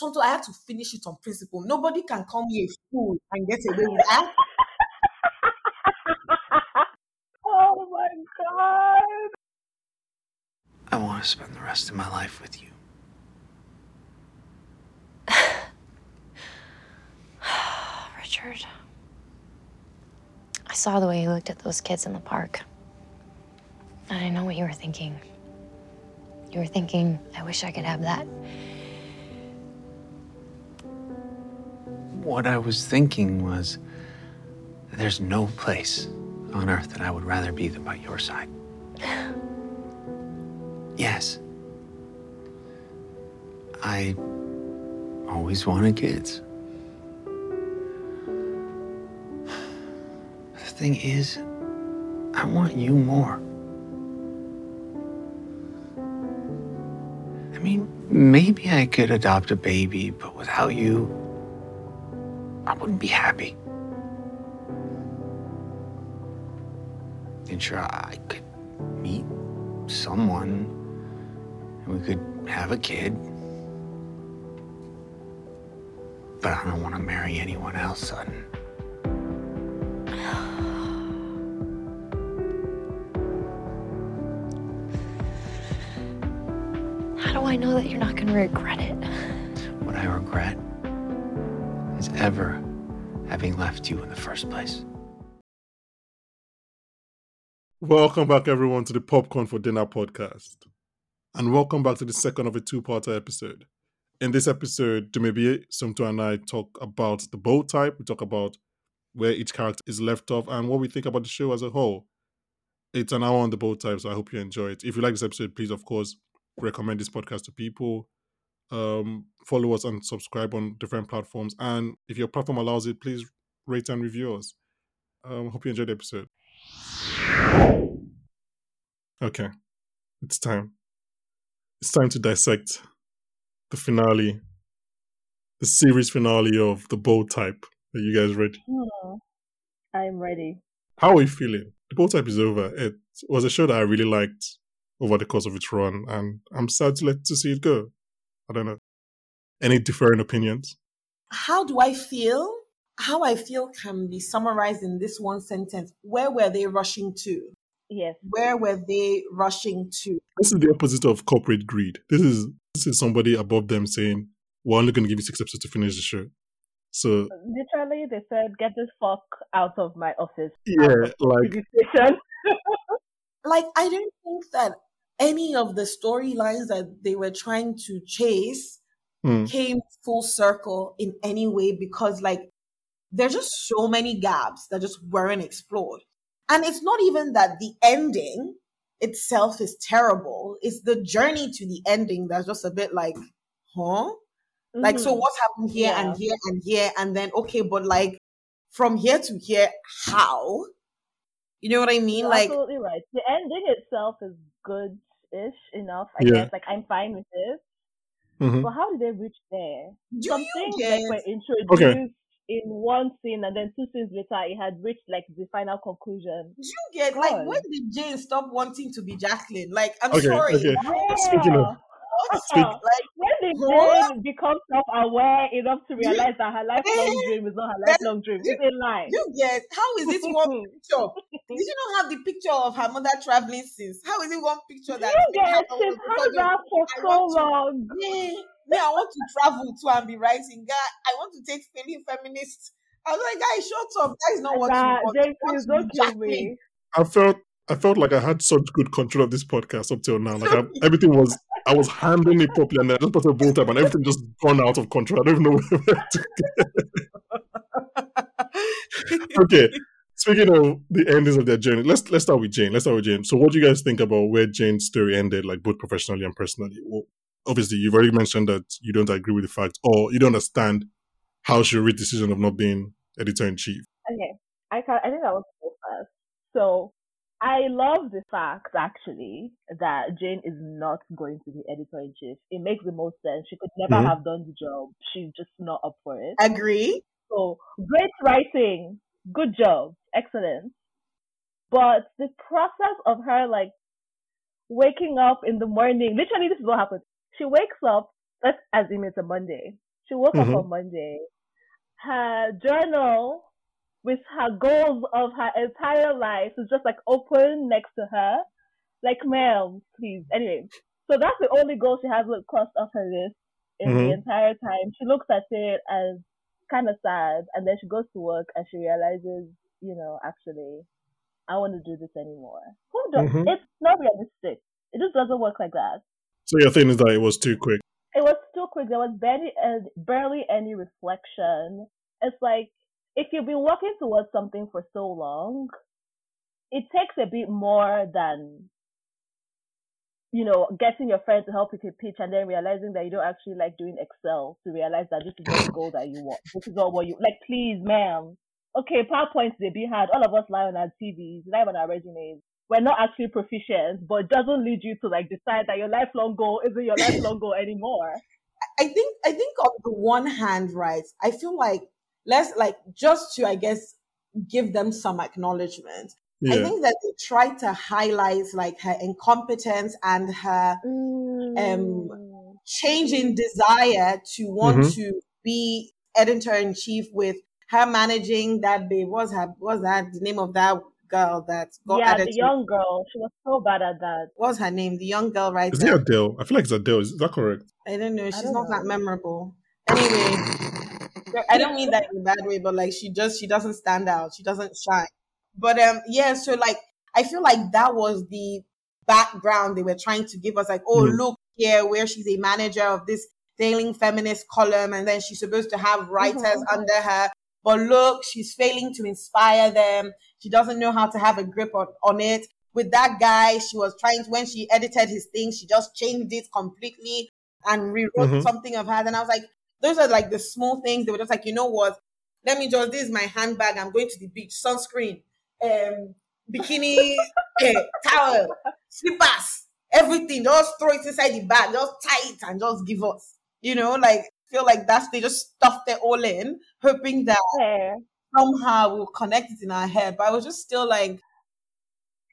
sometimes I have to finish it on principle. Nobody can call me a fool and get away with that. oh my god. I want to spend the rest of my life with you. Richard. I saw the way you looked at those kids in the park. And I know what you were thinking. You were thinking, I wish I could have that. What I was thinking was there's no place on earth that I would rather be than by your side. Yes. I always wanted kids. The thing is, I want you more. I mean, maybe I could adopt a baby, but without you, wouldn't be happy. And sure, I could meet someone and we could have a kid. But I don't want to marry anyone else, Sutton. How do I know that you're not going to regret it? What I regret is ever having left you in the first place. Welcome back, everyone, to the Popcorn for Dinner podcast. And welcome back to the second of a two parter episode. In this episode, Dumebi, Somto, and I talk about the Bold Type. We talk about where each character is left off and what we think about the show as a whole. It's an hour on the Bold Type, so I hope you enjoy it. If you like this episode, please, of course, recommend this podcast to people. Um, follow us and subscribe on different platforms. And if your platform allows it, please rate and review us. Um, hope you enjoyed the episode. Okay, it's time. It's time to dissect the finale, the series finale of the bold type. Are you guys ready? Hmm. I'm ready. How are you feeling? The bold type is over. It was a show that I really liked over the course of its run, and I'm sad to let to see it go. I don't know. Any differing opinions? How do I feel? How I feel can be summarized in this one sentence. Where were they rushing to? Yes. Where were they rushing to? This is the opposite of corporate greed. This is this is somebody above them saying, "We're only going to give you six episodes to finish the show." So Literally, they said, "Get this fuck out of my office." yeah, like Like, I don't think that any of the storylines that they were trying to chase hmm, came full circle in any way because, like, there's just so many gaps that just weren't explored. And it's not even that the ending itself is terrible, it's the journey to the ending that's just a bit like, huh? Like, so Mhm. what's happened here Yeah. and here and here? And then, okay, but like from here to here, how? You know what I mean? You're Like, absolutely right. The ending itself is good-ish enough, I Yeah. guess. Like I'm fine with it. mhm. But how did they reach there? do Some you things get? like were introduced Okay. in one scene, and then two scenes later, it had reached like the final conclusion. Do you get? Like, when did Jane stop wanting to be Jacqueline? Like, I'm Okay, sorry. okay. what? Speaking of- What? Speak- Like, when did What? Jane become self-aware enough to realize that her lifelong dream is not her Then lifelong dream? you- It's in line. you get? How is it one picture? Did you not have the picture of her mother traveling since? How is it one picture that You made her get all she's of a had that for I so want to- long. Yeah, me, I want to travel to and be writing. Guy, I want to take feeling feminist. I was like, guys, shut up. That is not what That you want. Jane, You want please to be don't kill me. I felt I felt like I had such good control of this podcast up till now. Like I, everything was, I was handling it properly, and then I just put a bolt up, and everything just gone out of control. I don't even know where to Okay. Speaking of the endings of their journey, let's let's start with Jane. Let's start with Jane. So, what do you guys think about where Jane's story ended, like both professionally and personally? Well, obviously, you've already mentioned that you don't agree with the fact, or you don't understand how she reached the decision of not being editor in chief. Okay, I I think I go first. So I love the fact actually that Jane is not going to be editor in chief. It makes the most sense. She could never Mhm. have done the job. She's just not up for it. Agree. So great writing, good job, excellent. But the process of her like waking up in the morning, literally this is what happens. She wakes up, let's assume it's a Monday. She woke Mhm. up on Monday. Her journal with her goals of her entire life is just like open next to her. Like, ma'am, please. Anyway, so that's the only goal she has crossed off her list in the Mhm. entire time. She looks at it as kind of sad, and then she goes to work and she realizes, you know, actually, I want to do this anymore. Mhm. It's not realistic. It just doesn't work like that. So your thing is that it was too quick. It was too quick. There was barely, uh, barely any reflection. It's like if you've been working towards something for so long, it takes a bit more than you know getting your friend to help you to pitch and then realizing that you don't actually like doing Excel to realize that this is not the goal that you want. This is not what you like. Please, ma'am. Okay, PowerPoints they be hard. All of us lie on our TVs, lie on our resumes. We're not actually proficient, but it doesn't lead you to like decide that your lifelong goal isn't your lifelong goal anymore. I think I think on the one hand, right, I feel like let's like just to I guess give them some acknowledgement. I think that they try to highlight like her incompetence and her Mm. change in desire to want Mhm. to be editor in chief with her managing that babe. What's her what's that the name of that girl that got yeah, added the to young girl. She was so bad at that. what's her name? The young girl right Is it Adele? I feel like it's Adele. Is that correct? I don't know. She's don't not that memorable. Anyway, I don't mean that in a bad way, but like she just she doesn't stand out. She doesn't shine. But um yeah, so like I feel like that was the background they were trying to give us like, oh Mm. look here where she's a manager of this failing feminist column and then she's supposed to have writers Mhm. under her. But look, she's failing to inspire them. She doesn't know how to have a grip on, on it. With that guy, she was trying to, when she edited his thing, she just changed it completely and rewrote Mhm. something of hers. And I was like, those are like the small things. They were just like, you know what? Let me just, this is my handbag. I'm going to the beach, sunscreen, um, bikini, eh, towel, slippers, everything. Just throw it inside the bag, just tie it and just give us. You know, like, feel like that's, they just stuffed it all in, hoping that Fair. somehow we'll connect it in our head. But I was just still like,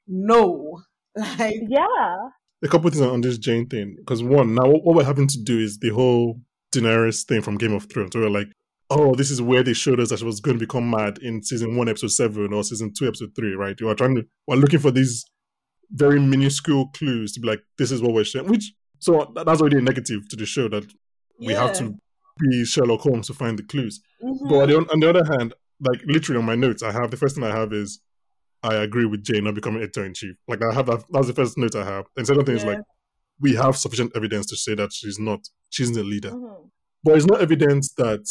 no. Like, Yeah. A couple of things on this Jane thing. Because one, now what, what we're having to do is the whole Daenerys thing from Game of Thrones. Where we're like, oh, this is where they showed us that she was going to become mad in season one, episode seven, or season two, episode three, right? We are trying to, we're looking for these very minuscule clues to be like, this is what we're showing. Which, so that's already a negative to the show that we have to be Sherlock Holmes to find the clues. Mhm. But on the, on the other hand, like literally on my notes, I have the first thing I have is I agree with Jane not becoming editor in chief. Like I have that. That's the first note I have. And second thing is Yeah. like we have sufficient evidence to say that she's not. She's the leader. Mhm. But it's not evidence that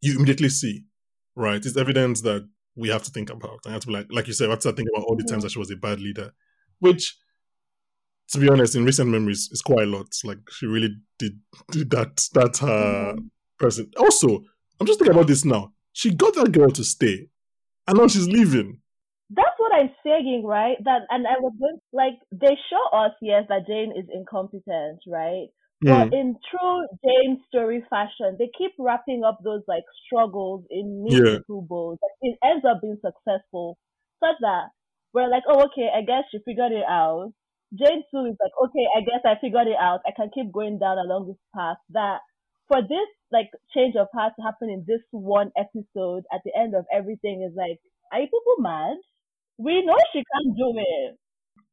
you immediately see, right? It's evidence that we have to think about. I have to be like, like you said, we have to think about all the times that she was a bad leader, which, to be honest, in recent memories, is quite a lot. Like she really did, did that. That uh, person. Also, I'm just thinking about this now. She got that girl to stay, and now she's leaving. I'm saying, right? That and I was going like they show us yes that Jane is incompetent, right? Mm. But in true Jane story fashion, they keep wrapping up those like struggles in neat Yeah. Like, it ends up being successful, such that we're like, oh, okay, I guess she figured it out. Jane too is like, okay, I guess I figured it out. I can keep going down along this path. That for this like change of heart to happen in this one episode at the end of everything is like, are you people mad? We know she can't do it.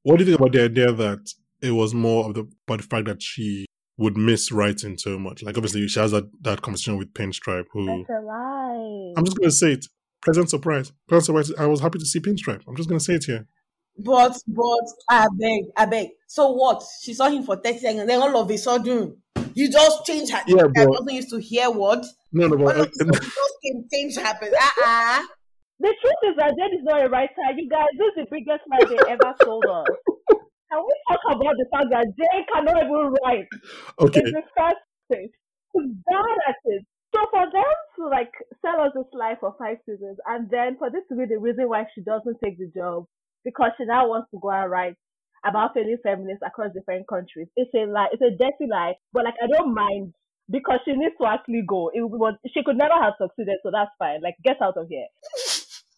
What do you think about the idea that it was more of the about the fact that she would miss writing so much? Like obviously she has that, that conversation with Pinstripe, who That's a lie. I'm just gonna say it. Pleasant surprise. Pleasant surprise. I was happy to see Pinstripe. I'm just gonna say it here. But but I beg, I beg. So what? She saw him for 30 seconds, then all of a sudden you just change her. Yeah, but, I but- wasn't used to hear what. No, no, All of a sudden, just can change happens. Uh-uh. The truth is that Jane is not a writer. You guys, this is the biggest lie they ever told us. Can we talk about the fact that Jane cannot even write? okay. It's the first place. She's bad at it. So for them to like sell us this lie for five seasons, and then for this to be the reason why she doesn't take the job, because she now wants to go and write about failing feminists across different countries. It's a lie. It's a dirty lie. But like I don't mind because she needs to actually go. It was she could never have succeeded, so that's fine. Like get out of here.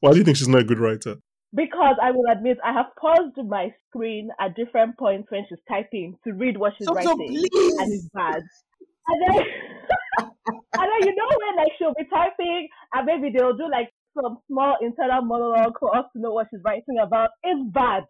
Why do you think she's not a good writer? Because I will admit I have paused my screen at different points when she's typing to read what she's So, so writing and it's bad. And then, and then then you know when like she'll be typing and maybe they'll do like some small internal monologue for us to know what she's writing about. It's bad.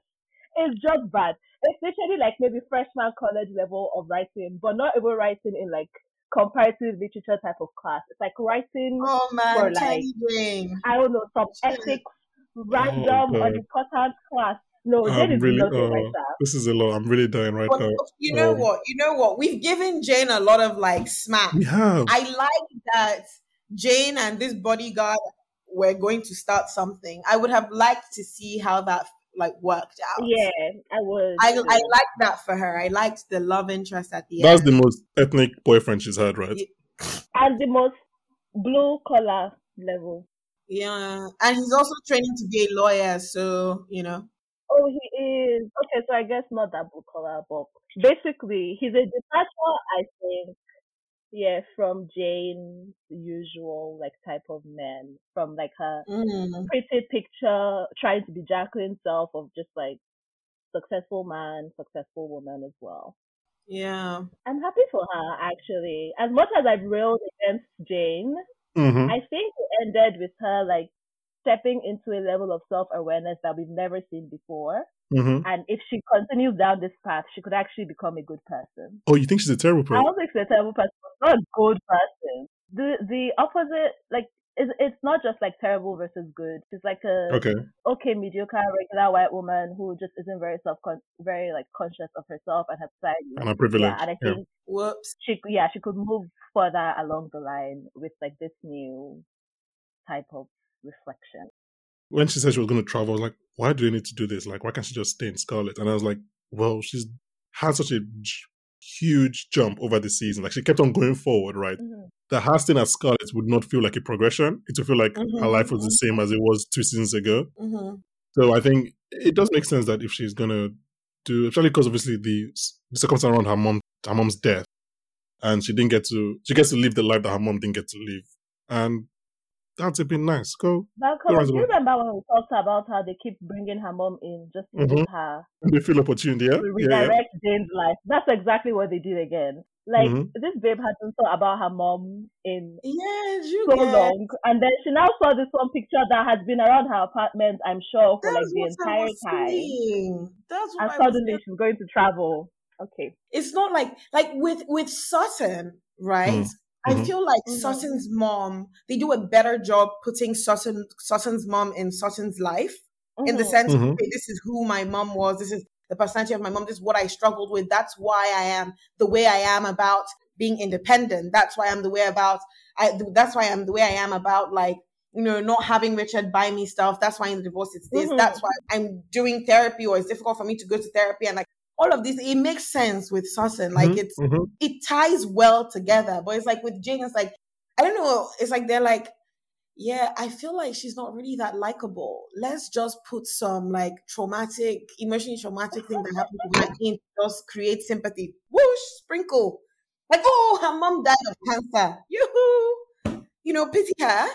It's just bad. It's literally like maybe freshman college level of writing, but not even writing in like comparative literature type of class. It's like writing Oh man, for like Teddy I don't know some Shit. ethics random God. unimportant class. No, I'm Jane is really, nothing like oh, that. this is a lot. I'm really dying right But now. you know Um, what? You know what? We've given Jane a lot of like smack. We have. I like that Jane and this bodyguard were going to start something. I would have liked to see how that like worked out. Yeah, I would. I too. I like that for her. I liked the love interest at the That's end. That's the most ethnic boyfriend she's had, right? Yeah. and the most blue collar level. yeah, and he's also training to be a lawyer, so you know. Oh, he is. Okay, so I guess not that blue collar, but basically he's a departure, I think. Yeah, from Jane's usual like type of man, from like her Mm. pretty picture, trying to be Jacqueline self of just like successful man, successful woman as well. Yeah. I'm happy for her actually. As much as I've railed against Jane, hmm I think it ended with her like stepping into a level of self awareness that we've never seen before. Hmm And if she continues down this path, she could actually become a good person. Oh, you think she's a terrible I person? don't think she's a terrible person, but not a good person. The the opposite, like it's it's not just like terrible versus good. She's like a Okay. okay mediocre regular white woman who just isn't very self very like conscious of herself and her society. And a privilege. Yeah, and I Yeah. think Whoops. she yeah she could move further along the line with like this new type of reflection. When she said she was going to travel, I was like, why do they need to do this? Like, why can't she just stay in Scarlet? And I was like, well, she's had such a huge jump over the season. Like, she kept on going forward, right? Mhm. The her staying at Scarlet would not feel like a progression. It would feel like her Mhm, life was the same as it was two seasons ago. hmm So I think it does make sense that if she's gonna do, especially because obviously the, the circumstance around her mom, her mom's death, and she didn't get to, she gets to live the life that her mom didn't get to live, and that's a bit nice. Go, Now, Go on, do you remember when we talked about how they keep bringing her mom in just to Mhm. give her they feel opportunity, yeah, to yeah, yeah. redirect Jane's life? That's exactly what they did again. Like Mhm. this babe hasn't thought about her mom in Yeah, you so get- long, and then she now saw this one picture that has been around her apartment. I'm sure for like That's the what I entire time, saying. That's what and I was suddenly saying. she's going to travel. Okay. It's not like like with with Sutton, right? Mm. I Mhm. feel like Mhm. Sutton's mom, they do a better job putting Sutton Sutton's mom in Sutton's life in the Mhm. sense, Mhm. okay, this is who my mom was, this is the personality of my mom, this is what I struggled with. That's why I am the way I am about being independent. That's why I'm the way about I that's why I'm the way I am about like you know, not having Richard buy me stuff. That's why in the divorce it's this. That's why I'm doing therapy or it's difficult for me to go to therapy and like all of this. It makes sense with Sutton. Like Mhm, it's mhm. it ties well together. But it's like with Jane, it's like I don't know. It's like they're like, yeah, I feel like she's not really that likable. Let's just put some like traumatic, emotionally traumatic thing that happened to her in, just create sympathy. Whoosh, sprinkle. Like, oh, her mom died of cancer. Yoo-hoo. You know, pity her.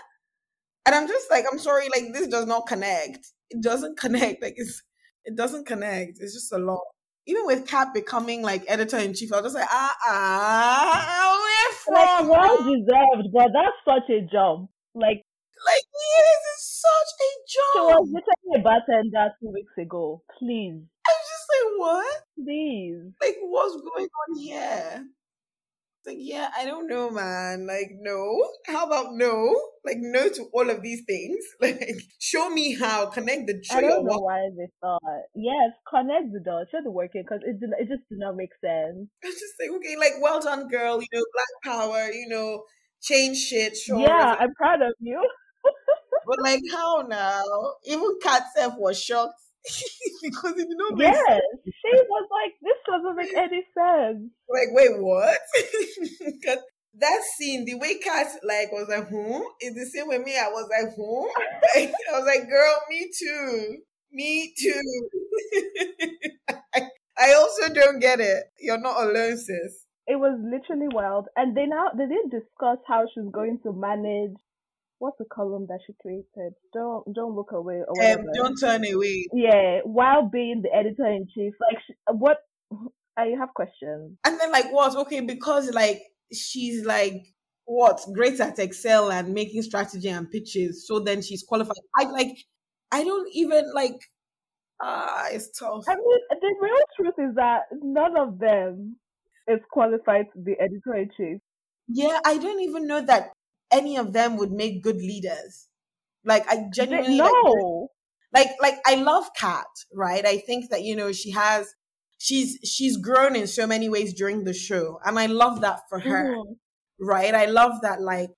And I'm just like, I'm sorry, like this does not connect. It doesn't connect. Like it's it doesn't connect. It's just a lot. Even with Kat becoming like editor in chief, I was just like, ah ah, where Like well deserved, but that's such a job. Like Like, yes, it's such a job. she was literally a bartender two weeks ago. Please, I was just like, what? please. Like, what's going on here? Like, yeah, I don't know, man. Like, no. How about no? Like, no to all of these things. Like, show me how. Connect the show I don't know why they thought. Yes, connect the dots. Show the working because it did, it just did not make sense. I'm just like, okay, like, well done, girl. You know, black power. You know, change shit. Sure. Yeah, I'm proud of you. But like, how now? Even Kat Self was shocked because it did not make sense. Yes, she was like, this doesn't make any sense. like, wait, what? Because that scene, the way Kat like was like, hmm, is the same with me. I was like, hmm. Like, I was like, girl, me too. Me too. I, I also don't get it. You're not alone, sis. It was literally wild. And they now they didn't discuss how she's going to manage what's the column that she created? Don't don't look away or. Um, don't turn away. yeah, while being the editor in chief, like she, what? I have questions. And then like what? Okay, because like she's like what great at Excel and making strategy and pitches. So then she's qualified. I like. I don't even like. Ah, it's tough. I mean, the real truth is that none of them is qualified to be editor in chief. Yeah, I don't even know that any of them would make good leaders. Like I genuinely no. Like, like like I love Kat, right? I think that you know she has she's she's grown in so many ways during the show, and I love that for her. Mhm. Right? I love that like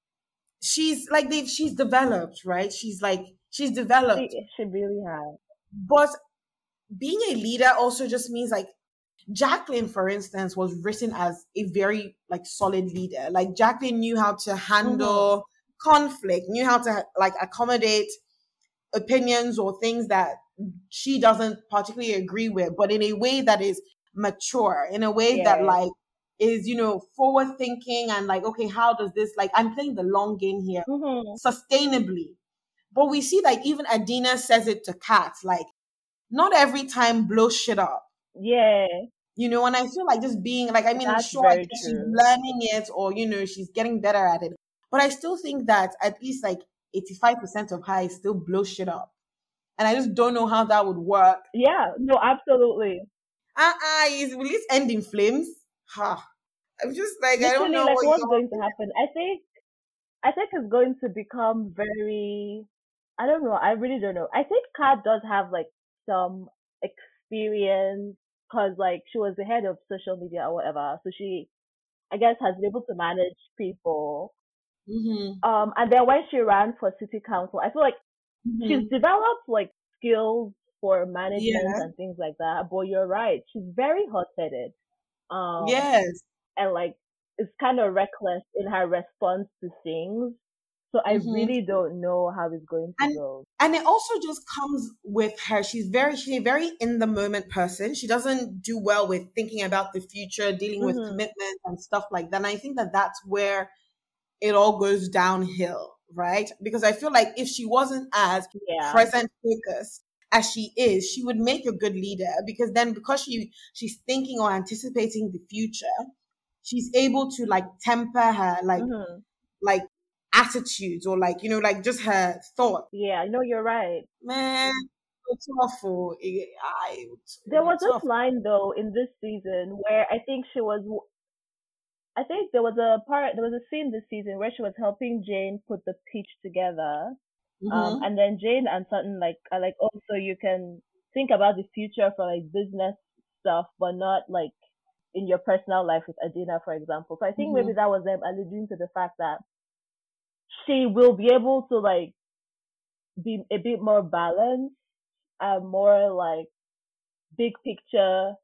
she's like they she's developed, right? She's like she's developed. She, she really has. But being a leader also just means like Jacqueline, for instance, was written as a very like solid leader. Like Jacqueline knew how to handle conflict, knew how to like accommodate opinions or things that she doesn't particularly agree with, but in a way that is mature, in a way that like is, you know, forward thinking and like, okay, how does this like I'm playing the long game here Mhm. sustainably. But we see like even Adina says it to Kat, like, not every time blow shit up. Yeah. You know, and I feel like just being like, I mean, I'm That's sure she's learning it or, you know, she's getting better at it. But I still think that at least like 85% of her is still blow shit up. And I just don't know how that would work. Yeah. No, absolutely. Uh-uh, is will this end in flames? Ha. I'm just like, I don't know like what what's going to happen. I think I think it's going to become very I don't know, I really don't know. I think Kat does have like some experience because like she was the head of social media or whatever. So she I guess has been able to manage people. hmm Um and then when she ran for city council, I feel like she's developed like skills for management Yeah. and things like that. But you're right, she's very hot headed. Um Yes. and like it's kind of reckless in her response to things. So I Mhm. really don't know how it's going to And- go. and it also just comes with her she's very she's a very in the moment person she doesn't do well with thinking about the future dealing with Mhm. commitment and stuff like that and i think that that's where it all goes downhill right because i feel like if she wasn't as Yeah. present focused as she is she would make a good leader because then because she she's thinking or anticipating the future she's able to like temper her like Mhm. like attitudes or like you know like just her thoughts Yeah, no, you're right. Man, it's awful. It, I, There was it's this awful. line though in this season where I think she was. I think there was a part, there was a scene this season where she was helping Jane put the pitch together. Um, Mhm. and then Jane and Sutton like are like, oh, so you can think about the future for like business stuff, but not like in your personal life with Adina, for example. So I think maybe that was them alluding to the fact that she will be able to like be a bit more balanced and more like big picture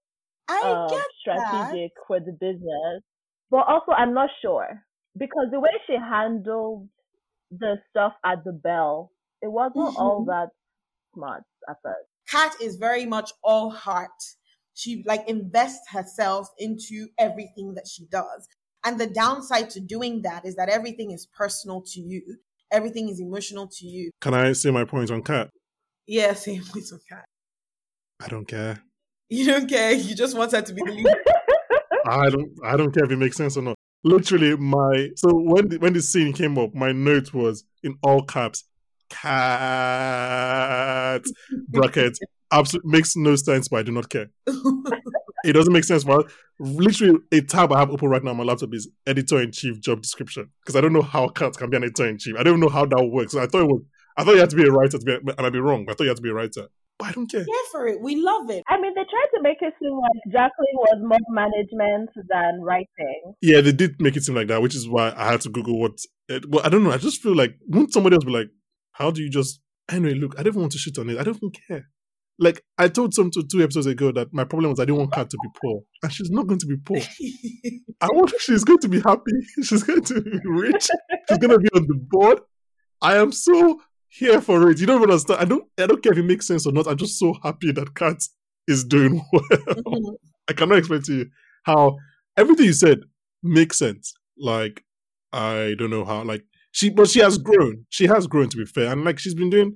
I um, get that. strategic for the business. But also, I'm not sure because the way she handled the stuff at the bell, it wasn't all Mhm. that smart at first. Kat is very much all heart. She like invests herself into everything that she does. And the downside to doing that is that everything is personal to you. Everything is emotional to you. Can I say my point on Kat? Yeah, same with Kat. I don't care. You don't care. You just want her to be the leader. I don't. I don't care if it makes sense or not. Literally, my so when the, when the scene came up, my note was in all caps. Kat bracket. Absolutely makes no sense, but I do not care. It doesn't make sense. But literally, a tab I have open right now on my laptop is editor in chief job description because I don't know how Kat can be an editor in chief. I don't know how that works. I thought it was. I thought you had to be a writer to be, and I'd be wrong. But I thought you had to be a writer. But I don't care. Here for it. We love it. I mean, they tried to make it seem like Jacqueline was more management than writing. Yeah, they did make it seem like that, which is why I had to Google what. It, well, I don't know. I just feel like won't somebody else be like, "How do you just?" Anyway, look, I don't want to shit on it. I don't even care. Like I told Somto, two episodes ago that my problem was I didn't want Kat to be poor, and she's not going to be poor. I want she's going to be happy. She's going to be rich. She's going to be on the board. I am so here for it. You don't even understand. I don't. I don't care if it makes sense or not. I'm just so happy that Kat is doing well. Mm-hmm. I cannot explain to you how everything you said makes sense. Like I don't know how. Like she, but she has grown. She has grown to be fair, and like she's been doing.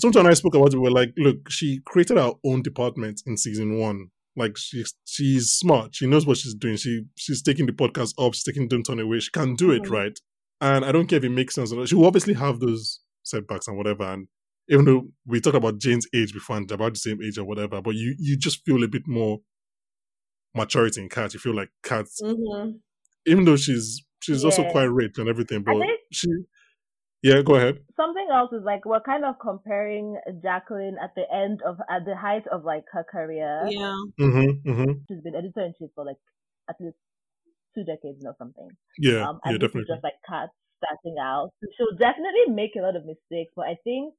Sometimes I spoke about it. We're like, look, she created her own department in season one. Like she's she's smart. She knows what she's doing. She she's taking the podcast up. She's taking Don't Turn Away. She can do it, Mhm. right? And I don't care if it makes sense or not. She will obviously have those setbacks and whatever. And even though we talked about Jane's age before and about the same age or whatever, but you you just feel a bit more maturity in Kat. You feel like Kat, Mm-hmm. even though she's she's also quite rich and everything, but she yeah, go ahead. Something else is like we're kind of comparing Jacqueline at the end of at the height of like her career. Yeah. Mm-hmm. Mm-hmm. She's been editor in chief for like at least two decades or something. Yeah, um, yeah, and this is definitely. just like Kat starting out. So she'll definitely make a lot of mistakes, but I think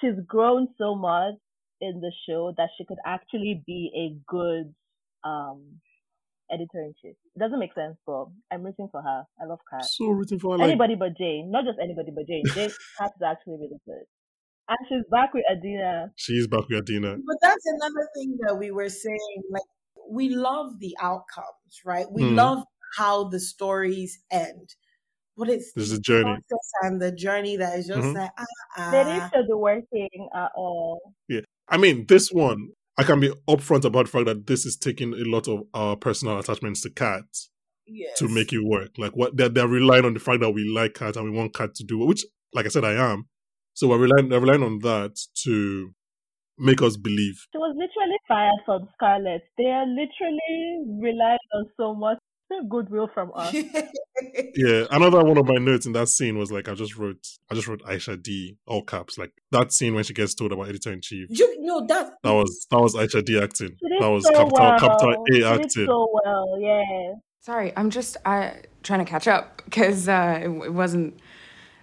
she's grown so much in the show that she could actually be a good um editor in chief. It doesn't make sense, but I'm rooting for her. I love Kat. So rooting for her, like anybody but Jane, not just anybody but Jane. Jane Kat is actually really good, and she's back with Adina. she's back with Adina. But that's another thing that we were saying. Like, we love the outcomes, right? We Mhm. love how the stories end. But it's There's the a journey. process and the journey that is just Mhm. like, ah, They ah. didn't show the working at all. Yeah. I mean, this one, I can be upfront about the fact that this is taking a lot of our personal attachments to Kat yes. to make it work. Like what they're, they're relying on the fact that we like Kat and we want Kat to do it, which, like I said, I am. So we're relying, they're relying on that to make us believe. She was literally fired from Scarlet. They are literally relying on so much goodwill from us. Yeah, another one of my notes in that scene was like I just wrote, I just wrote Aisha Dee all caps. Like that scene when she gets told about editor in chief. you know that That was that was Aisha Dee acting. That was so capital well. capital She A did acting. so well, yeah. Sorry, I'm just uh, trying to catch up because uh, it, it wasn't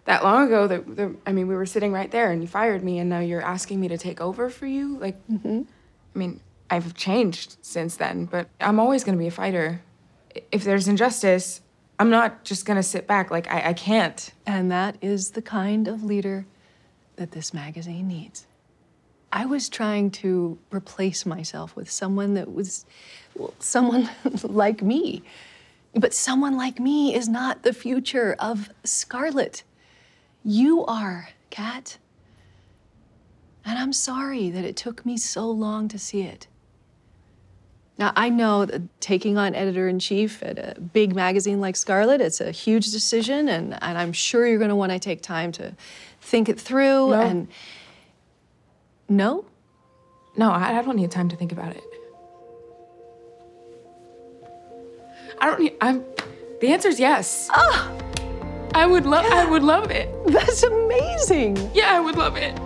that long ago that, that I mean we were sitting right there and you fired me and now you're asking me to take over for you. Like, I mean, I've changed since then, but I'm always going to be a fighter. If there's injustice, I'm not just to sit back. Like I, I can't. And that is the kind of leader that this magazine needs. I was trying to replace myself with someone that was well, someone like me. But someone like me is not the future of Scarlet. You are, Kat. And I'm sorry that it took me so long to see it. Now, I know that taking on editor in chief at a big magazine like Scarlet, it's a huge decision, and, and I'm sure you're going to want to take time to think it through. No. And no? No, I, I don't need time to think about it. I don't need. I'm. The answer is yes. Ah, I would love. I would love it. that's amazing. Yeah, I would love it.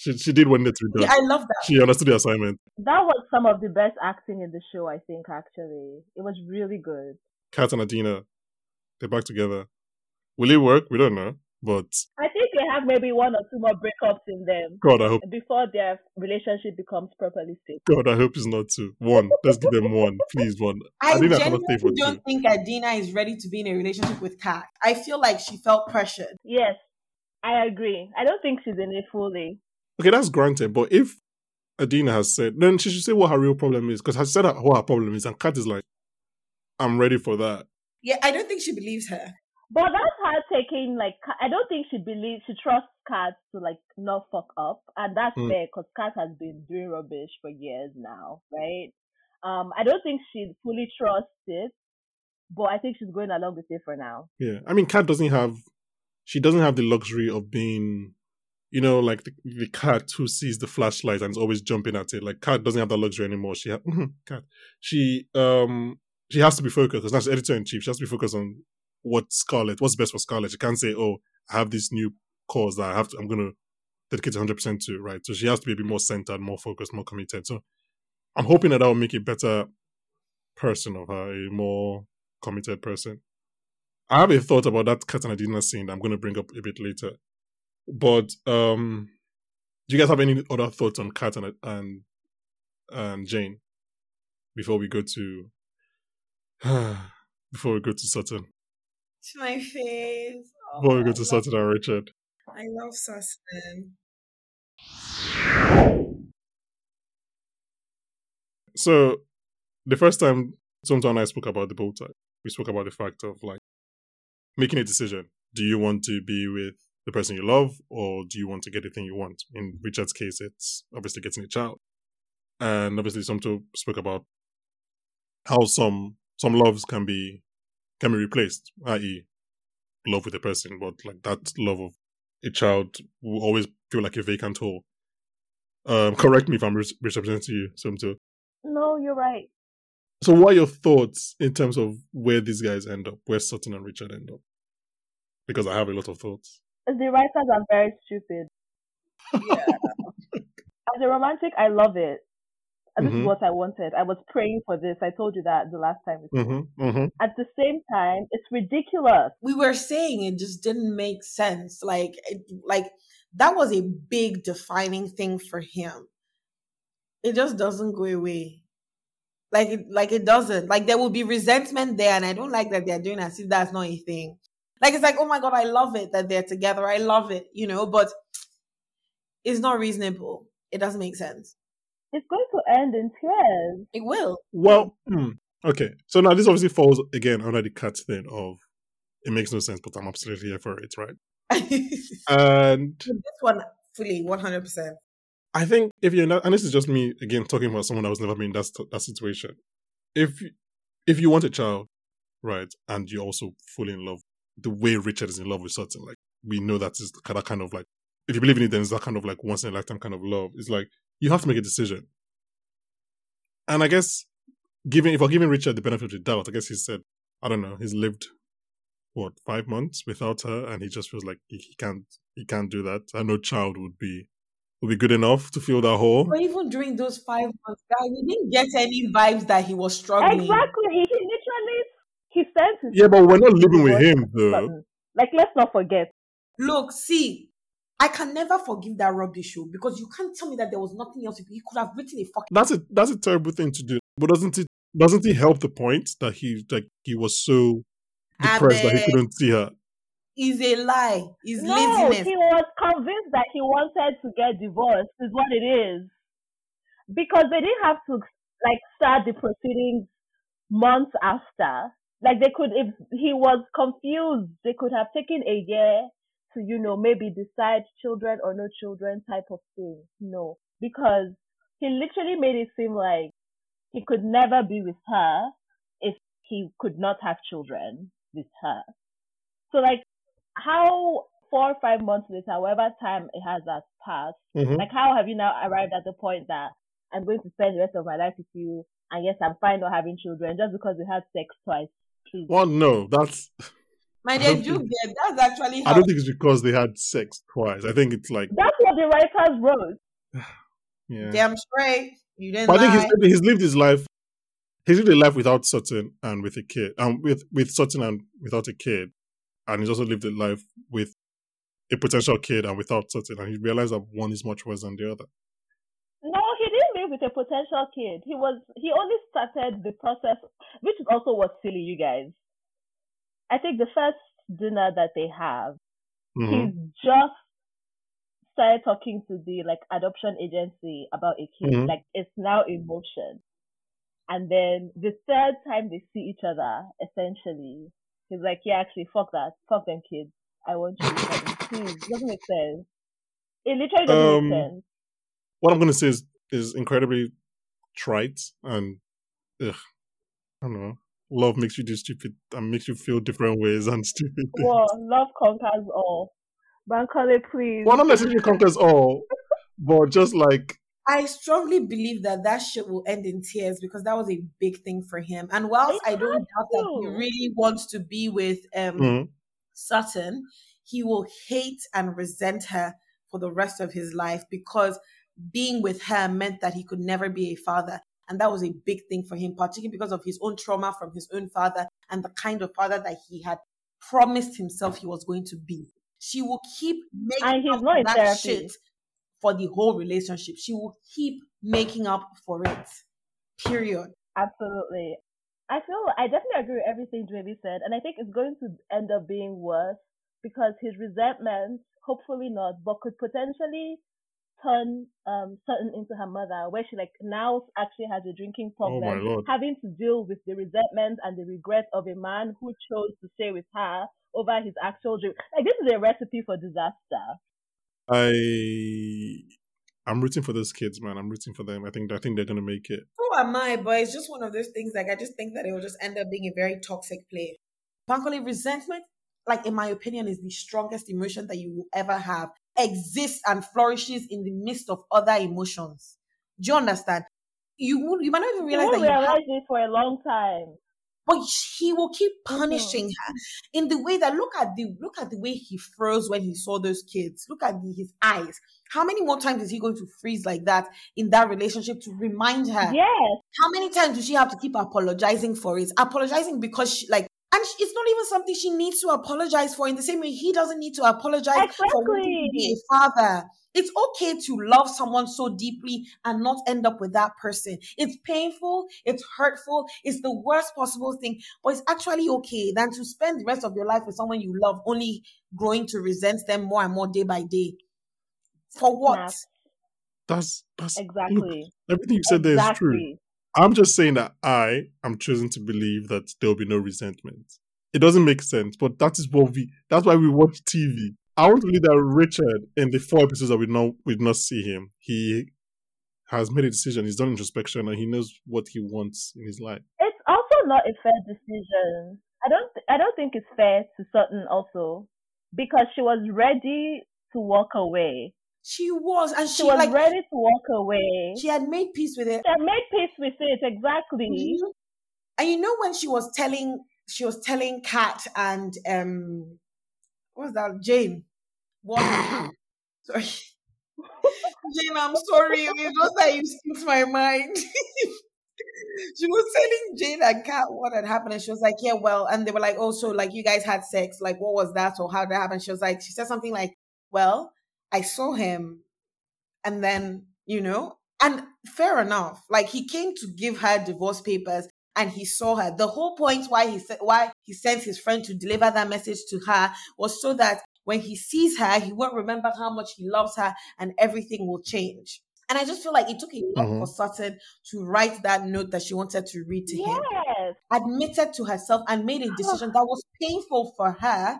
She she did what needed to be yeah, done. I love that. She understood the assignment. That was some of the best acting in the show, I think, actually. It was really good. Kat and Adina, they're back together. Will it work? We don't know. But I think they have maybe one or two more breakups in them God, I hope before their relationship becomes properly stable. God, I hope it's not two. One. Let's give them one. Please, one. I Adina cannot stay genuinely for don't think Adina is ready to be in a relationship with Kat. I feel like she felt pressured. Yes, I agree. I don't think she's in it fully. Okay, that's granted. But if Adina has said, then she should say what her real problem is. Because she said what her problem is, and Kat is like, I'm ready for that. Yeah, I don't think she believes her. But that's her taking like I don't think she believes she trusts Kat to like not fuck up, and that's Mm. fair because Kat has been doing rubbish for years now, right? Um, I don't think she fully trusts it, but I think she's going along with it for now. Yeah. I mean, Kat doesn't have, she doesn't have the luxury of being, you know, like the, the cat who sees the flashlight and is always jumping at it. Like, Kat doesn't have that luxury anymore. She, ha- Kat, she, um, she has to be focused because that's editor in chief. She has to be focused on what Scarlet, what's best for Scarlet. She can't say, oh, I have this new cause that I have to, I'm going to dedicate 100% to, right? So she has to be a bit more centered, more focused, more committed. So I'm hoping that that will make a better person of her, a more committed person. I have a thought about that Kat and Adina scene that I'm going to bring up a bit later. But um, do you guys have any other thoughts on Kat and and, and Jane before we go to before we go to Sutton? To my face. Oh, Before we go I to Sutton and Richard. I love Sustin. So the first time and I spoke about the Bold Type, we spoke about the fact of like making a decision. Do you want to be with the person you love or do you want to get the thing you want? In Richard's case, it's obviously getting a child. And obviously Somto spoke about how some some loves can be can be replaced, i.e. love with a person, but like that love of a child will always feel like a vacant hole. Um, correct me if I'm mis- misrepresenting you, Somto. No, you're right. So, what are your thoughts in terms of where these guys end up, where Sutton and Richard end up? Because I have a lot of thoughts. The writers are very stupid. Yeah. As a romantic, I love it. And this Mhm. is what I wanted. I was praying for this. I told you that the last time. Mm-hmm, mm-hmm. At the same time, it's ridiculous. we were saying it just didn't make sense. Like, it, like that was a big defining thing for him. It just doesn't go away. Like it, like it doesn't. Like there will be resentment there, and I don't like that they're doing as if that's not a thing. Like it's like, oh my god, I love it that they're together. I love it, you know, but it's not reasonable. It doesn't make sense. It's going to end in tears. It will. Well, hmm, okay. So now this obviously falls again under the Kat thing of it makes no sense, but I'm absolutely here for it, right? And this one fully, one hundred percent. I think if you're not, and this is just me again talking about someone that was never been in that that situation. If you- if you want a child, right, and you're also fully in love, the way Richard is in love with Sutton, like we know that is that kind of like if you believe in it, then it's that kind of like once in a lifetime kind of love. It's like you have to make a decision. And I guess giving if I'm giving Richard the benefit of the doubt, I guess he said, I don't know, he's lived what five months without her, and he just feels like he, he can't he can't do that. And no child would be would be good enough to fill that hole. But even during those five months, guy, we didn't get any vibes that he was struggling. Exactly. He, he sent his Yeah, but we're not living with him though. button. Like let's not forget. Look, see, I can never forgive that rubbish show because you can't tell me that there was nothing else. He could have written a fucking. That's a that's a terrible thing to do. But doesn't it doesn't it help the point that he like he was so depressed that he couldn't see her? Is a lie. Is No, laziness. he was convinced that he wanted to get divorced. Is what it is. Because they didn't have to like start the proceedings months after. Like they could, if he was confused, they could have taken a year to, you know, maybe decide children or no children type of thing. No, because he literally made it seem like he could never be with her if he could not have children with her. So like how four or five months later, however time it has passed, Mhm. like how have you now arrived at the point that I'm going to spend the rest of my life with you and yes I'm fine not having children just because we had sex twice. Please. Well, no, that's My I dear, don't you think- get that's actually I don't think it's because they had sex twice. I think it's like That's what the writers wrote. yeah. damn straight. You didn't But I think he's, he's lived his life. He's lived a life without Sutton and with a kid, and with with Sutton and without a kid, and he's also lived a life with a potential kid and without Sutton, and he realized that one is much worse than the other. He live with a potential kid. He was he only started the process which is also what's silly, you guys. I think the first dinner that they have, Mhm. he's just started talking to the like adoption agency about a kid. Mhm. Like it's now in motion. And then the third time they see each other, essentially, he's like, Yeah, actually fuck that. Fuck them kids. I want you. Please, it doesn't make sense. It literally doesn't Um, make sense. What I'm to say is is incredibly trite and ugh, I don't know. Love makes you do stupid and makes you feel different ways and stupid things. Well, love conquers all. Bankole, please. Well, not necessarily conquers all, but just like I strongly believe that that shit will end in tears because that was a big thing for him. And whilst It I don't has doubt that he really wants to be with um mhm. Sutton, he will hate and resent her for the rest of his life because being with her meant that he could never be a father. And that was a big thing for him, particularly because of his own trauma from his own father and the kind of father that he had promised himself he was going to be. She will keep making up for that therapy. shit for the whole relationship. She will keep making up for it. Period. Absolutely. I feel I definitely agree with everything Jamie said, and I think it's going to end up being worse because his resentment, hopefully not, but could potentially turn um Sutton into her mother, where she like now actually has a drinking Oh problem, Lord. having to deal with the resentment and the regret of a man who chose to stay with her over his actual dream. Like this is a recipe for disaster. I I'm rooting for those kids, man. I'm rooting for them. I think I think they're gonna make it. So am I, but it's just one of those things. Like I just think that it will just end up being a very toxic play. Bankole resentment, like in my opinion, is the strongest emotion that you will ever have, exists and flourishes in the midst of other emotions. Do you understand? You you might not even realize that you have realize it for a long time. but he will keep Mm-hmm. punishing her in the way that look at the look at the way he froze when he saw those kids look at the, his eyes how many more times is he going to freeze like that in that relationship to remind her Yes, how many times does she have to keep apologizing for it apologizing because she like and she- it's not even something she needs to apologize for in the same way he doesn't need to apologize for wanting to be a father it's okay to love someone so deeply and not end up with that person. It's painful, it's hurtful, it's the worst possible thing, but it's actually okay than to spend the rest of your life with someone you love, only growing to resent them more and more day by day. For what? Yes. That's that's look, exactly. everything you said there is true. I'm just saying that I am choosing to believe that there will be no resentment. It doesn't make sense, but that is what we. That's why we watch TV. I want to believe that Richard, in the four episodes that we know we did not see him, he has made a decision. He's done introspection, and he knows what he wants in his life. It's also not a fair decision. I don't. th- I don't think it's fair to Sutton also because she was ready to walk away. She was, and She she was like ready to walk away. she had made peace with it. She had made peace with it exactly. Mhm. And you know when she was telling she was telling Kat and um what was that Jane? What sorry. Jane, I'm sorry. It's just that you skipped my mind. she was telling Jane and Kat what had happened, and she was like, "Yeah, well," and they were like, "Oh, so like you guys had sex? Like, what was that, or how did that happen?" She was like, she said something like, "Well, I saw him, and then you know, and fair enough. Like he came to give her divorce papers, and he saw her. The whole point why he said why he sent his friend to deliver that message to her was so that when he sees her, he won't remember how much he loves her, and everything will change." And I just feel like it took a lot Mhm. for Sutton to write that note that she wanted to read to him admitted to herself and made a decision that was painful for her,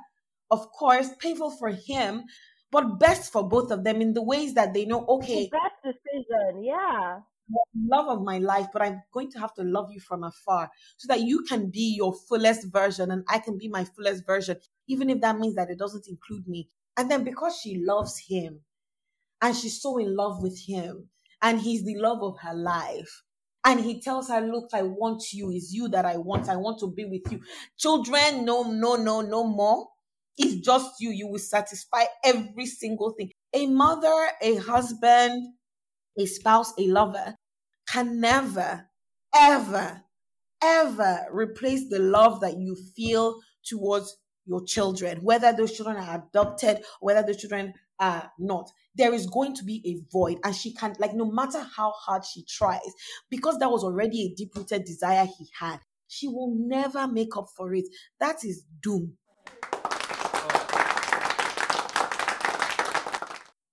of course, painful for him, but best for both of them in the ways that they know, The okay, best decision. Yeah. love of my life, but I'm going to have to love you from afar so that you can be your fullest version and I can be my fullest version, even if that means that it doesn't include me. And then because she loves him and she's so in love with him and he's the love of her life. And he tells her, Look, I want you. It's you that I want. I want to be with you. Children, no, no, no, no more. It's just you. You will satisfy every single thing. A mother, a husband, a spouse, a lover can never, ever, ever replace the love that you feel towards your children, whether those children are adopted whether those children are not. There is going to be a void, and she can't. like, no matter how hard she tries, because that was already a deep rooted desire he had, she will never make up for it. That is doom.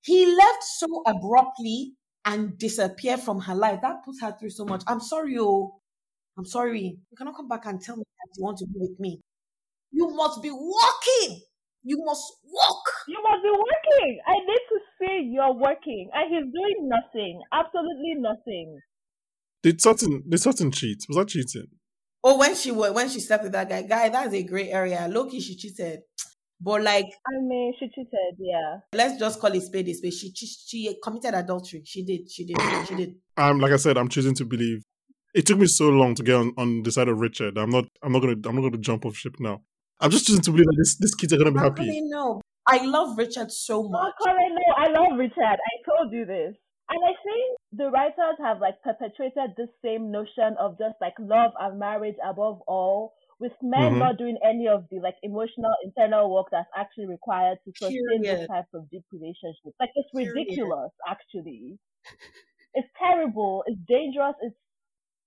He left so abruptly and disappeared from her life. That puts her through so much. I'm sorry, oh. I'm sorry. You cannot come back and tell me that you want to be with me. You must be walking. You must walk. You must be working. I need to see you're working. And he's doing nothing. Absolutely nothing. Did Sutton did Sutton cheat? Was that cheating? Oh, when she when she slept with that guy, guy, that's a great area. Loki, she cheated. But like, I mean, she cheated, yeah. let's just call it spade a spade. She, she she committed adultery. She did. She did. She did. Um, like I said, I'm choosing to believe. It took me so long to get on, on the side of Richard. I'm not. I'm not gonna. I'm not gonna jump off ship now. I'm just choosing to believe that this these kids are gonna be happy. can they? I love Richard so Oh, much. Colin, no, I love Richard. I told you this. And I think the writers have like perpetuated this same notion of just like love and marriage above all, with men Mhm. not doing any of the like emotional internal work that's actually required to sustain Period. this type of deep relationships. Like it's Period. ridiculous, actually. It's terrible. It's dangerous. It's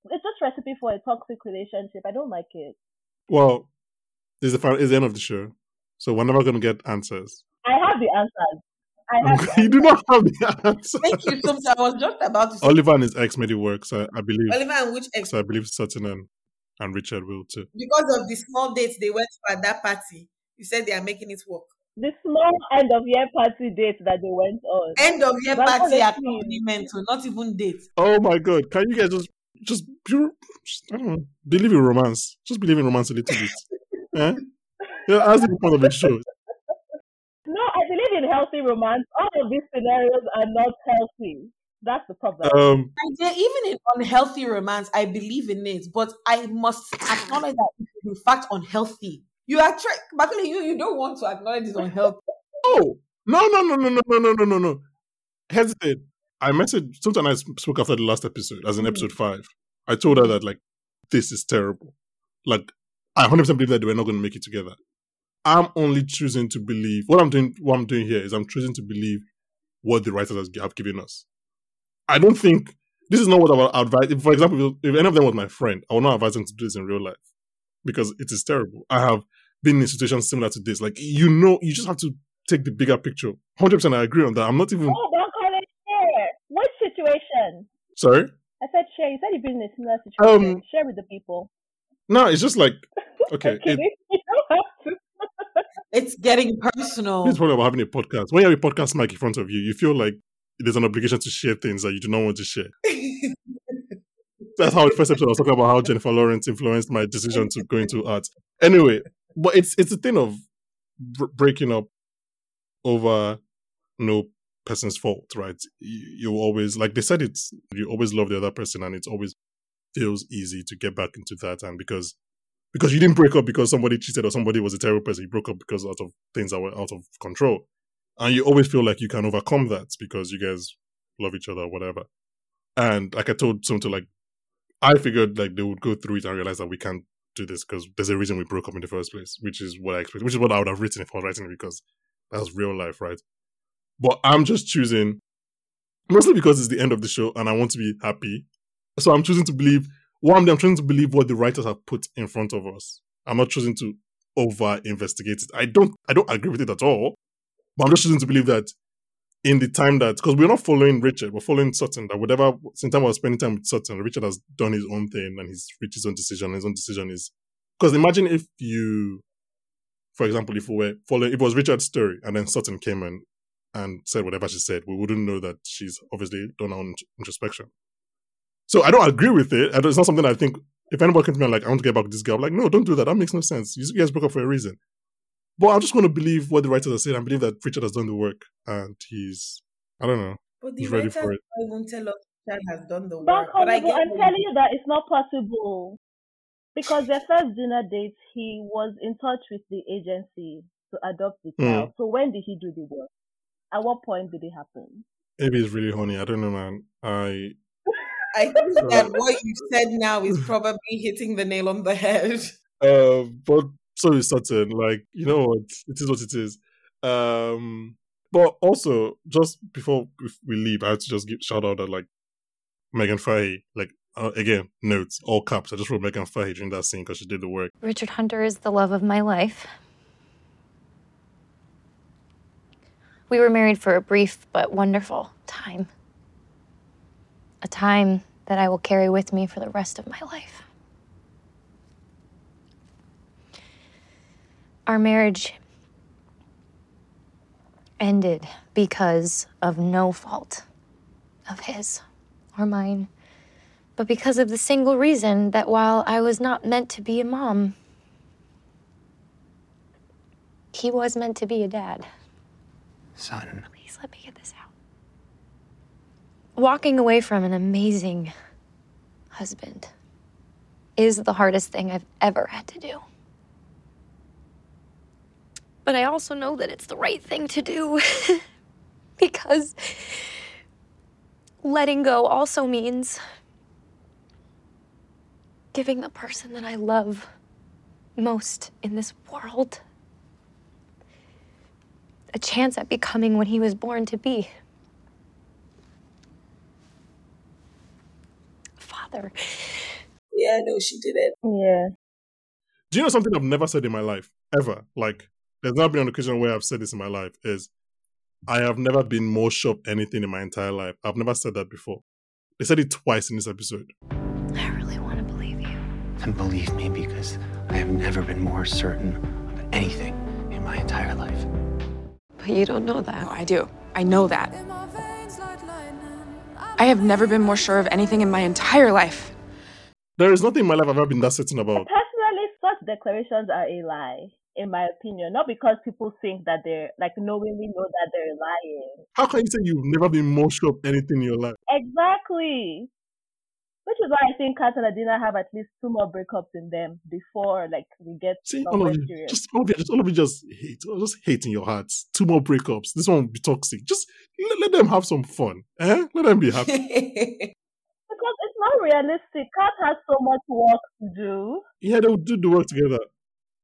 it's just recipe for a toxic relationship. I don't like it. Well, this is the final, is the end of the show, so we're never gonna get answers. I have the answers. I have you do not have the answer. Thank you so much. I was just about to say Oliver and his ex made it work, so I believe. Oliver and which ex So I believe Sutton and, and Richard will too. because of the small dates they went to at that party. You said they are making it work. the small end of year party date that they went on. End of year But party honestly- accompaniment, so not even date. Oh my god! Can you guys just just pure? I don't know. Believe in romance. Just believe in romance a little bit. eh? Yeah, that's the point of the show. No, I believe in healthy romance. All of these scenarios are not healthy. That's the problem. Um, And yeah, even in unhealthy romance, I believe in it, but I must acknowledge that it is in fact unhealthy. You are trick, Bakule, you you don't want to acknowledge it's unhealthy. oh no no no no no no no no no no. Hesitate. I messaged something I spoke after the last episode, as in Mhm. episode five. I told her that like this is terrible. Like I 100 percent believe that they were not going to make it together. I'm only choosing to believe what I'm doing. What I'm doing here is I'm choosing to believe what the writers have given us. I don't think this is not what I would advise. For example, if, if any of them was my friend, I would not advise them to do this in real life because it is terrible. I have been in situations similar to this. Like you know, you just have to take the bigger picture. 100 percent, I agree on that. I'm not even oh, don't call it share. Which situation? sorry. I said share. You said you've been in a similar situation. Um, share with the people. No, it's just like okay. Okay, It, you don't have to. It's getting personal. this is the about having a podcast. When you have a podcast mic in front of you, you feel like there's an obligation to share things that you do not want to share. That's how the first episode I was talking about how Jennifer Lawrence influenced my decision to go into art. Anyway, but it's it's a thing of br- breaking up over no person's fault, right? You, you always like they said it's you always love the other person, and it always feels easy to get back into that, and because because you didn't break up because somebody cheated or somebody was a terrible person, you broke up because out of things that were out of control, and you always feel like you can overcome that because you guys love each other, or whatever. And like I told someone to like I figured like they would go through it and realize that we can't do this because there's a reason we broke up in the first place, which is what I expected, which is what I would have written if I was writing it because that's real life, right? But I'm just choosing mostly because it's the end of the show and I want to be happy. So I'm choosing to believe one, I'm choosing to believe what the writers have put in front of us. I'm not choosing to over investigate it. I don't I don't agree with it at all. But I'm just choosing to believe that in the time that because we're not following Richard, we're following Sutton. That whatever since time I was spending time with Sutton, Richard has done his own thing and he's reached his own decision. His own decision is because imagine if you, for example, if we were following, if it was Richard's story and then Sutton came and and said whatever she said, we wouldn't know that she's obviously done her own introspection. So I don't agree with it. It's not something I think. If anybody came to me and like, I want to get back with this girl, I'm like, no, don't do that. That makes no sense. You guys broke up for a reason. But I'm just going to believe what the writers are saying and believe that Richard has done the work and he's, I don't know. But the He's ready for it. don't tell us that has done the work. But I get I'm telling you- you that it's not possible. Because their first dinner date, he was in touch with the agency to adopt the Hmm. child. So when did he do the work? At what point did it happen? Maybe it's really honey. I don't know, man. I I think that what you said now is probably hitting the nail on the head. uh, but so is Sutton. Like, you know what? It is what it is. Um, but also, just before we- we leave, I have to just give shout out that like Meghann Fahy, like uh, again, notes all caps. I just wrote Meghann Fahy during that scene because she did the work. Richard Hunter is the love of my life. We were married for a brief but wonderful time. A time that I will carry with me for the rest of my life. Our marriage ended because of no fault of his or mine, but because of the single reason that while I was not meant to be a mom, he was meant to be a dad. Son, Please let me get this out. Walking away from an amazing husband is the hardest thing I've ever had to do. But I also know that it's the right thing to do because letting go also means giving the person that I love most in this world a chance at becoming what he was born to be. Father. Yeah, no, she did it. Yeah. Do you know something I've never said in my life ever? Like, there's not been an occasion where I've said this in my life. Is I have never been more sure of anything in my entire life. I've never said that before. They said it twice in this episode. I really want to believe you. and believe me because I have never been more certain of anything in my entire life. But you don't know that. No, I do. I know that. I have never been more sure of anything in my entire life. There is nothing in my life I've ever been that certain about. Personally, such declarations are a lie. In my opinion. Not because people think that they're like knowingly know that they're lying. How can you say you've never been more sure of anything in your life? Exactly. Which is why I think Kat and Adena have at least two more breakups in them before like we get See, all of you, just all of you, just all of you, just hate, just hate in your hearts. Two more breakups. This one will be toxic. Just let, let them have some fun. Eh? Let them be happy. Because it's not realistic. Kat has so much work to do. yeah, they'll do the work together.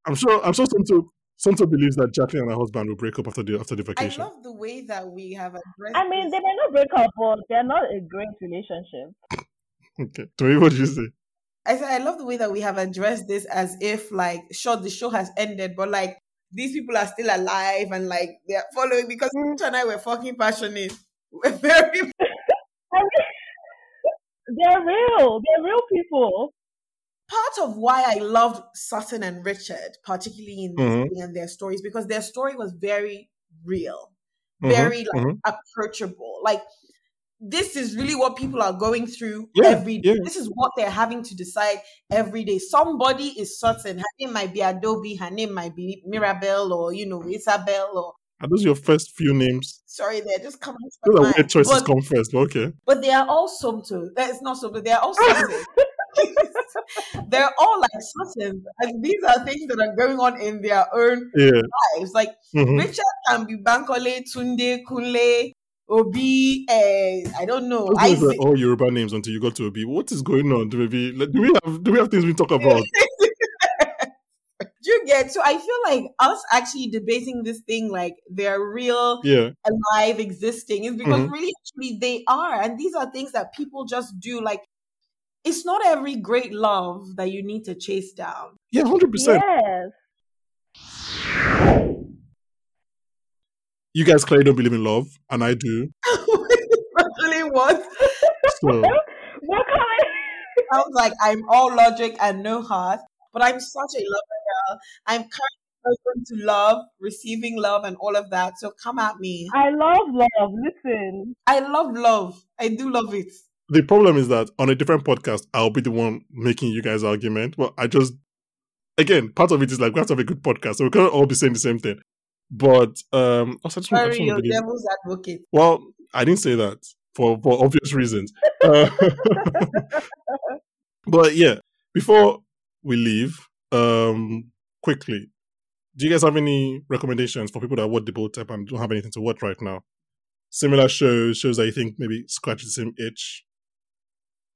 I'm sure. I'm sure. Somto, Somto believes that Jacqueline and her husband will break up after the after the vacation. I love the way that we have addressed. I mean, they may not break up, but they're not a great relationship. Okay. To me, what did you say? I said I love the way that we have addressed this as if like sure the show has ended, but like these people are still alive and like they're following because mm. Rich and I were fucking passionate. We're very I mean, they're real. They're real people. Part of why I loved Sutton and Richard, particularly in this Mhm. thing and their stories, because their story was very real, Mhm, very like mhm. approachable. Like this is really what people are going through Yeah, every day. yeah. This is what they're having to decide every day. Somebody is certain. Her name might be Adobe, her name might be Mirabelle or you know, Isabel or Are those your first few names? sorry, they're just coming Those are weird choices But, come first, but okay. but they are all Somto. That's not Somto, they are all Sutton. they're all like Suttons. And these are things that are going on in their own Yeah. lives. Like mhm. Richard can be Bankole, Tunde, Kunle, Obi, uh, I don't know, Those names were all Yoruba names until you got to Obi. What is going on? Do we do we have do we have things we talk about? Do you get? So I feel like us actually debating this thing like they're real, Yeah. alive, existing is because Mhm. really, actually, they are. And these are things that people just do. Like, it's not every great love that you need to chase down. Yeah, hundred percent. Yes. You guys clearly don't believe in love, and I do. Especially what So We're coming. sounds like I'm all logic and no heart, but I'm such a lover girl. I'm kind of open to love, receiving love, and all of that. So come at me. I love love. Listen. I love love. I do love it. The problem is that on a different podcast, I'll be the one making you guys argument. But I just again, part of it is like we have to have a good podcast, so we can't all be saying the same thing. But um, also, I just want, I just Sorry, your devil's advocate. Well, I didn't say that for for obvious reasons. Uh, but yeah, before we leave, um, quickly, do you guys have any recommendations for people that watch the Bold Type and don't have anything to watch right now? Similar shows, shows that you think maybe scratch the same itch.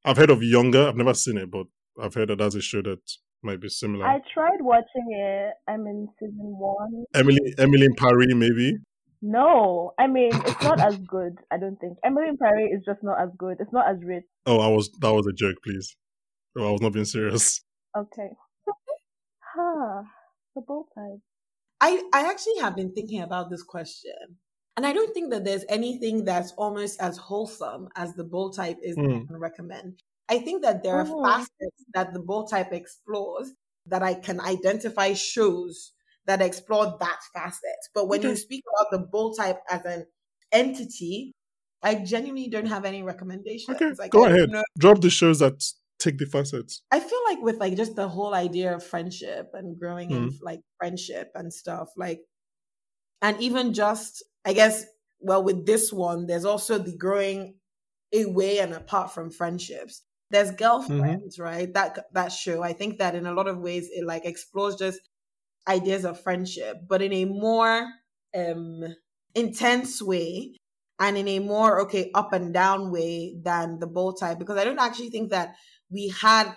I've heard of Younger. I've never seen it, but I've heard that that's a show that might be similar. I tried watching it. I'm in season one. Emily, Emily in Paris, maybe. No, I mean it's not as good. I don't think Emily in Paris is just not as good. It's not as rich. Oh, I was that was a joke, please. Oh, I was not being serious. Okay. Huh. The both sides. I, I actually have been thinking about this question. And I don't think that there's anything that's almost as wholesome as the Bold Type is that I Mm. can recommend. I think that there are Mhm. facets that the Bold Type explores that I can identify shows that explore that facet. But when you speak about the Bold Type as an entity, I genuinely don't have any recommendations. Okay, like, go ahead. know. Drop the shows that take the facets. I feel like with like just the whole idea of friendship and growing in Mm. like friendship and stuff, like, and even just, I guess, well, with this one, there's also the growing away and apart from friendships. There's girlfriends, right? That that show. I think that in a lot of ways it like explores just ideas of friendship, but in a more um intense way and in a more okay up and down way than the Bold Type because I don't actually think that we had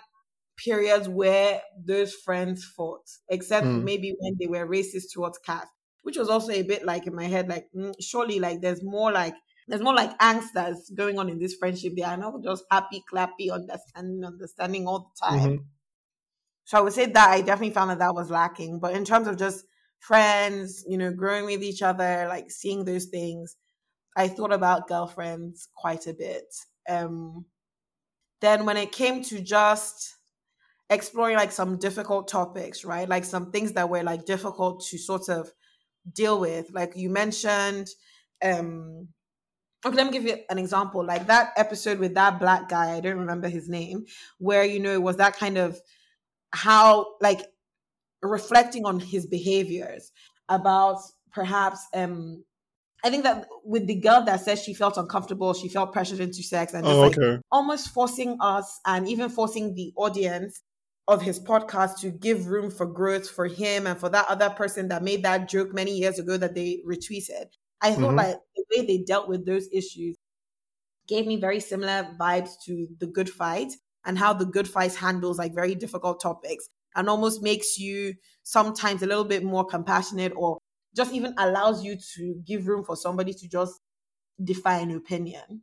periods where those friends fought, except Mm. maybe when they were racist towards cats, which was also a bit like in my head, like mm, surely like there's more like there's more like angst that's going on in this friendship. They are not just happy, clappy, understanding, understanding all the time. Mhm. So I would say that I definitely found that that was lacking. But in terms of just friends, you know, growing with each other, like seeing those things, I thought about girlfriends quite a bit. Um, then when it came to just exploring like some difficult topics, right? Like some things that were like difficult to sort of deal with. Like you mentioned, um, okay, let me give you an example. Like that episode with that black guy, I don't remember his name, where you know it was that kind of how like reflecting on his behaviors, about perhaps um I think that with the girl that says she felt uncomfortable, she felt pressured into sex and just Oh, like almost forcing us and even forcing the audience of his podcast to give room for growth for him and for that other person that made that joke many years ago that they retweeted. I thought Mhm. like the way they dealt with those issues gave me very similar vibes to the good fight and how the good fight handles like very difficult topics and almost makes you sometimes a little bit more compassionate or just even allows you to give room for somebody to just defy an opinion.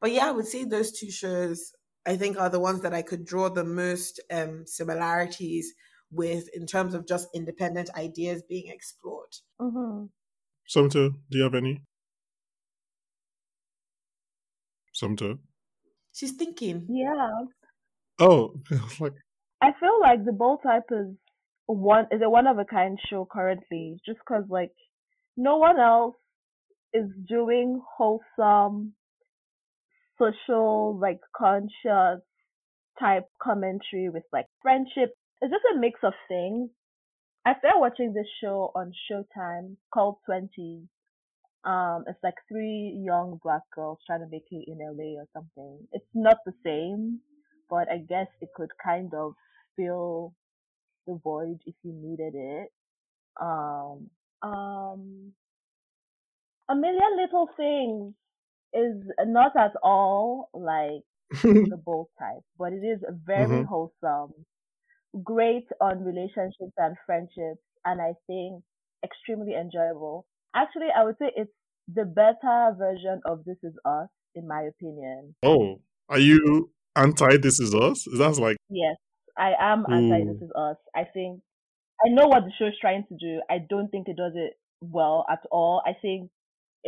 But yeah, I would say those two shows I think are the ones that I could draw the most um, similarities with in terms of just independent ideas being explored. hmm Somto, do you have any? Somto. She's thinking. Yeah. Oh, I like, I feel like the Bold Type is one is a one of a kind show currently, just because like no one else is doing wholesome, social, like conscious type commentary with like friendship. It's just a mix of things. I started watching this show on Showtime called Twenties. Um, it's like three young black girls trying to make it in LA or something. It's not the same, but I guess it could kind of fill the void if you needed it. Um, um, a million little things is not at all like the bold type, but it is very Mhm. wholesome, great on relationships and friendships, and I think extremely enjoyable. Actually, I would say it's the better version of This Is Us, in my opinion. oh, are you anti This Is Us? That's like, Yes, I am anti. This Is Us. I think I know what the show is trying to do. I don't think it does it well at all. I think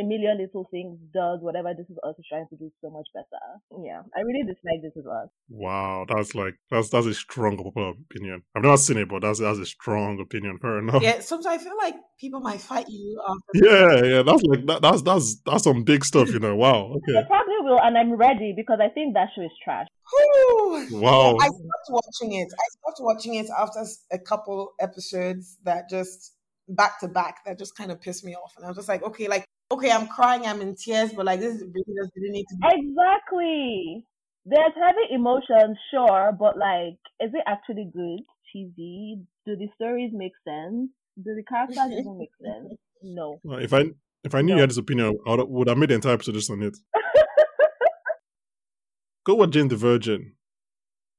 a million little things does whatever This Is Us is trying to do so much better. Yeah, I really dislike This Is Us. wow, that's like, that's that's a strong opinion. I've never seen it, but that's that's a strong opinion. Fair enough. Yeah, sometimes I feel like people might fight you after Yeah, yeah, that's like that, that's that's that's some big stuff, you know. Wow. Okay. I Okay. probably will, and I'm ready because I think that show is trash. Whew. Wow. I stopped watching it. I stopped watching it after a couple episodes that just back to back that just kind of pissed me off, and I was just like, okay, like okay, I'm crying, I'm in tears, but like this really just didn't need to be. Exactly. There's heavy emotions, sure, but like, is it actually good? Cheesy? Do the stories make sense? Do the characters even make sense? No. Well, If I if I knew you had this opinion, I would, would have made the entire episode just on it. Go watch Jane the Virgin.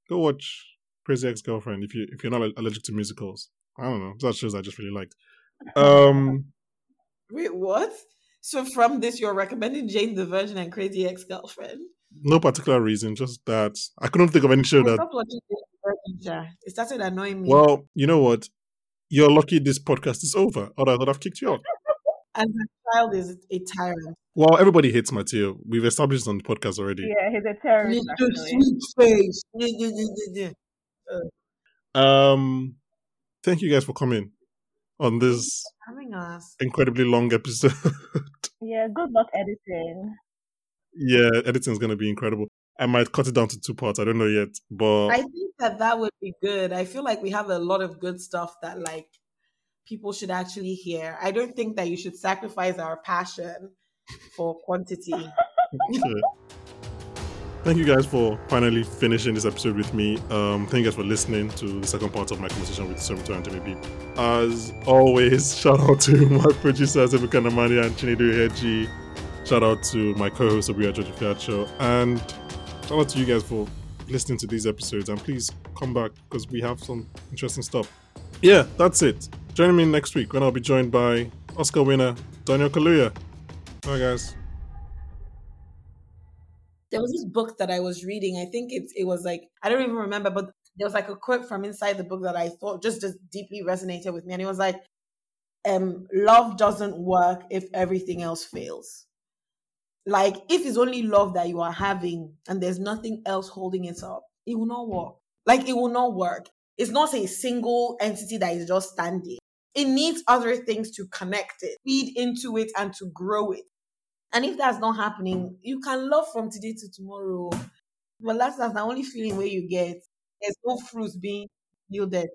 Go watch Crazy Ex Girlfriend if you if you're not allergic to musicals. I don't know. Those are shows I just really liked. Um, Wait, what? So from this, you're recommending Jane the Virgin and Crazy Ex Girlfriend? no particular reason, just that I couldn't think of any show I that. stopped watching Jane the Virgin. Ja. It started annoying me. Well, you know what? You're lucky this podcast is over, or I would have kicked you out. and the child is a tyrant. Well, everybody hates Mateo. We've established on the podcast already. Yeah, he's a terrorist. Little sweet face. Yeah, yeah, yeah, yeah, yeah. Um, thank you guys for coming on this Having us. incredibly long episode. Yeah, good luck editing. yeah, editing is gonna be incredible. I might cut it down to two parts. I don't know yet, but I think that that would be good. I feel like we have a lot of good stuff that like people should actually hear. I don't think that you should sacrifice our passion for quantity. Okay. Thank you guys for finally finishing this episode with me. Um, thank you guys for listening to the second part of my conversation with Somto and Timmy B. As always, shout out to my producers, Ebuka Namani and Chinedu Heji. Shout out to my co-host, Abuya George Fiacho. And shout out to you guys for listening to these episodes. And please come back because we have some interesting stuff. Yeah, that's it. Join me next week when I'll be joined by Oscar winner Daniel Kaluuya. Bye, guys. There was this book that I was reading. I think it it was like I don't even remember, but there was like a quote from inside the book that I thought just just deeply resonated with me, and it was like, um, "Love doesn't work if everything else fails." Like if it's only love that you are having and there's nothing else holding it up, it will not work. Like it will not work. It's not a single entity that is just standing. It needs other things to connect it, feed into it, and to grow it. And if that's not happening, you can love from today to tomorrow. But that's, that's the only feeling where you get. There's no fruits being yielded.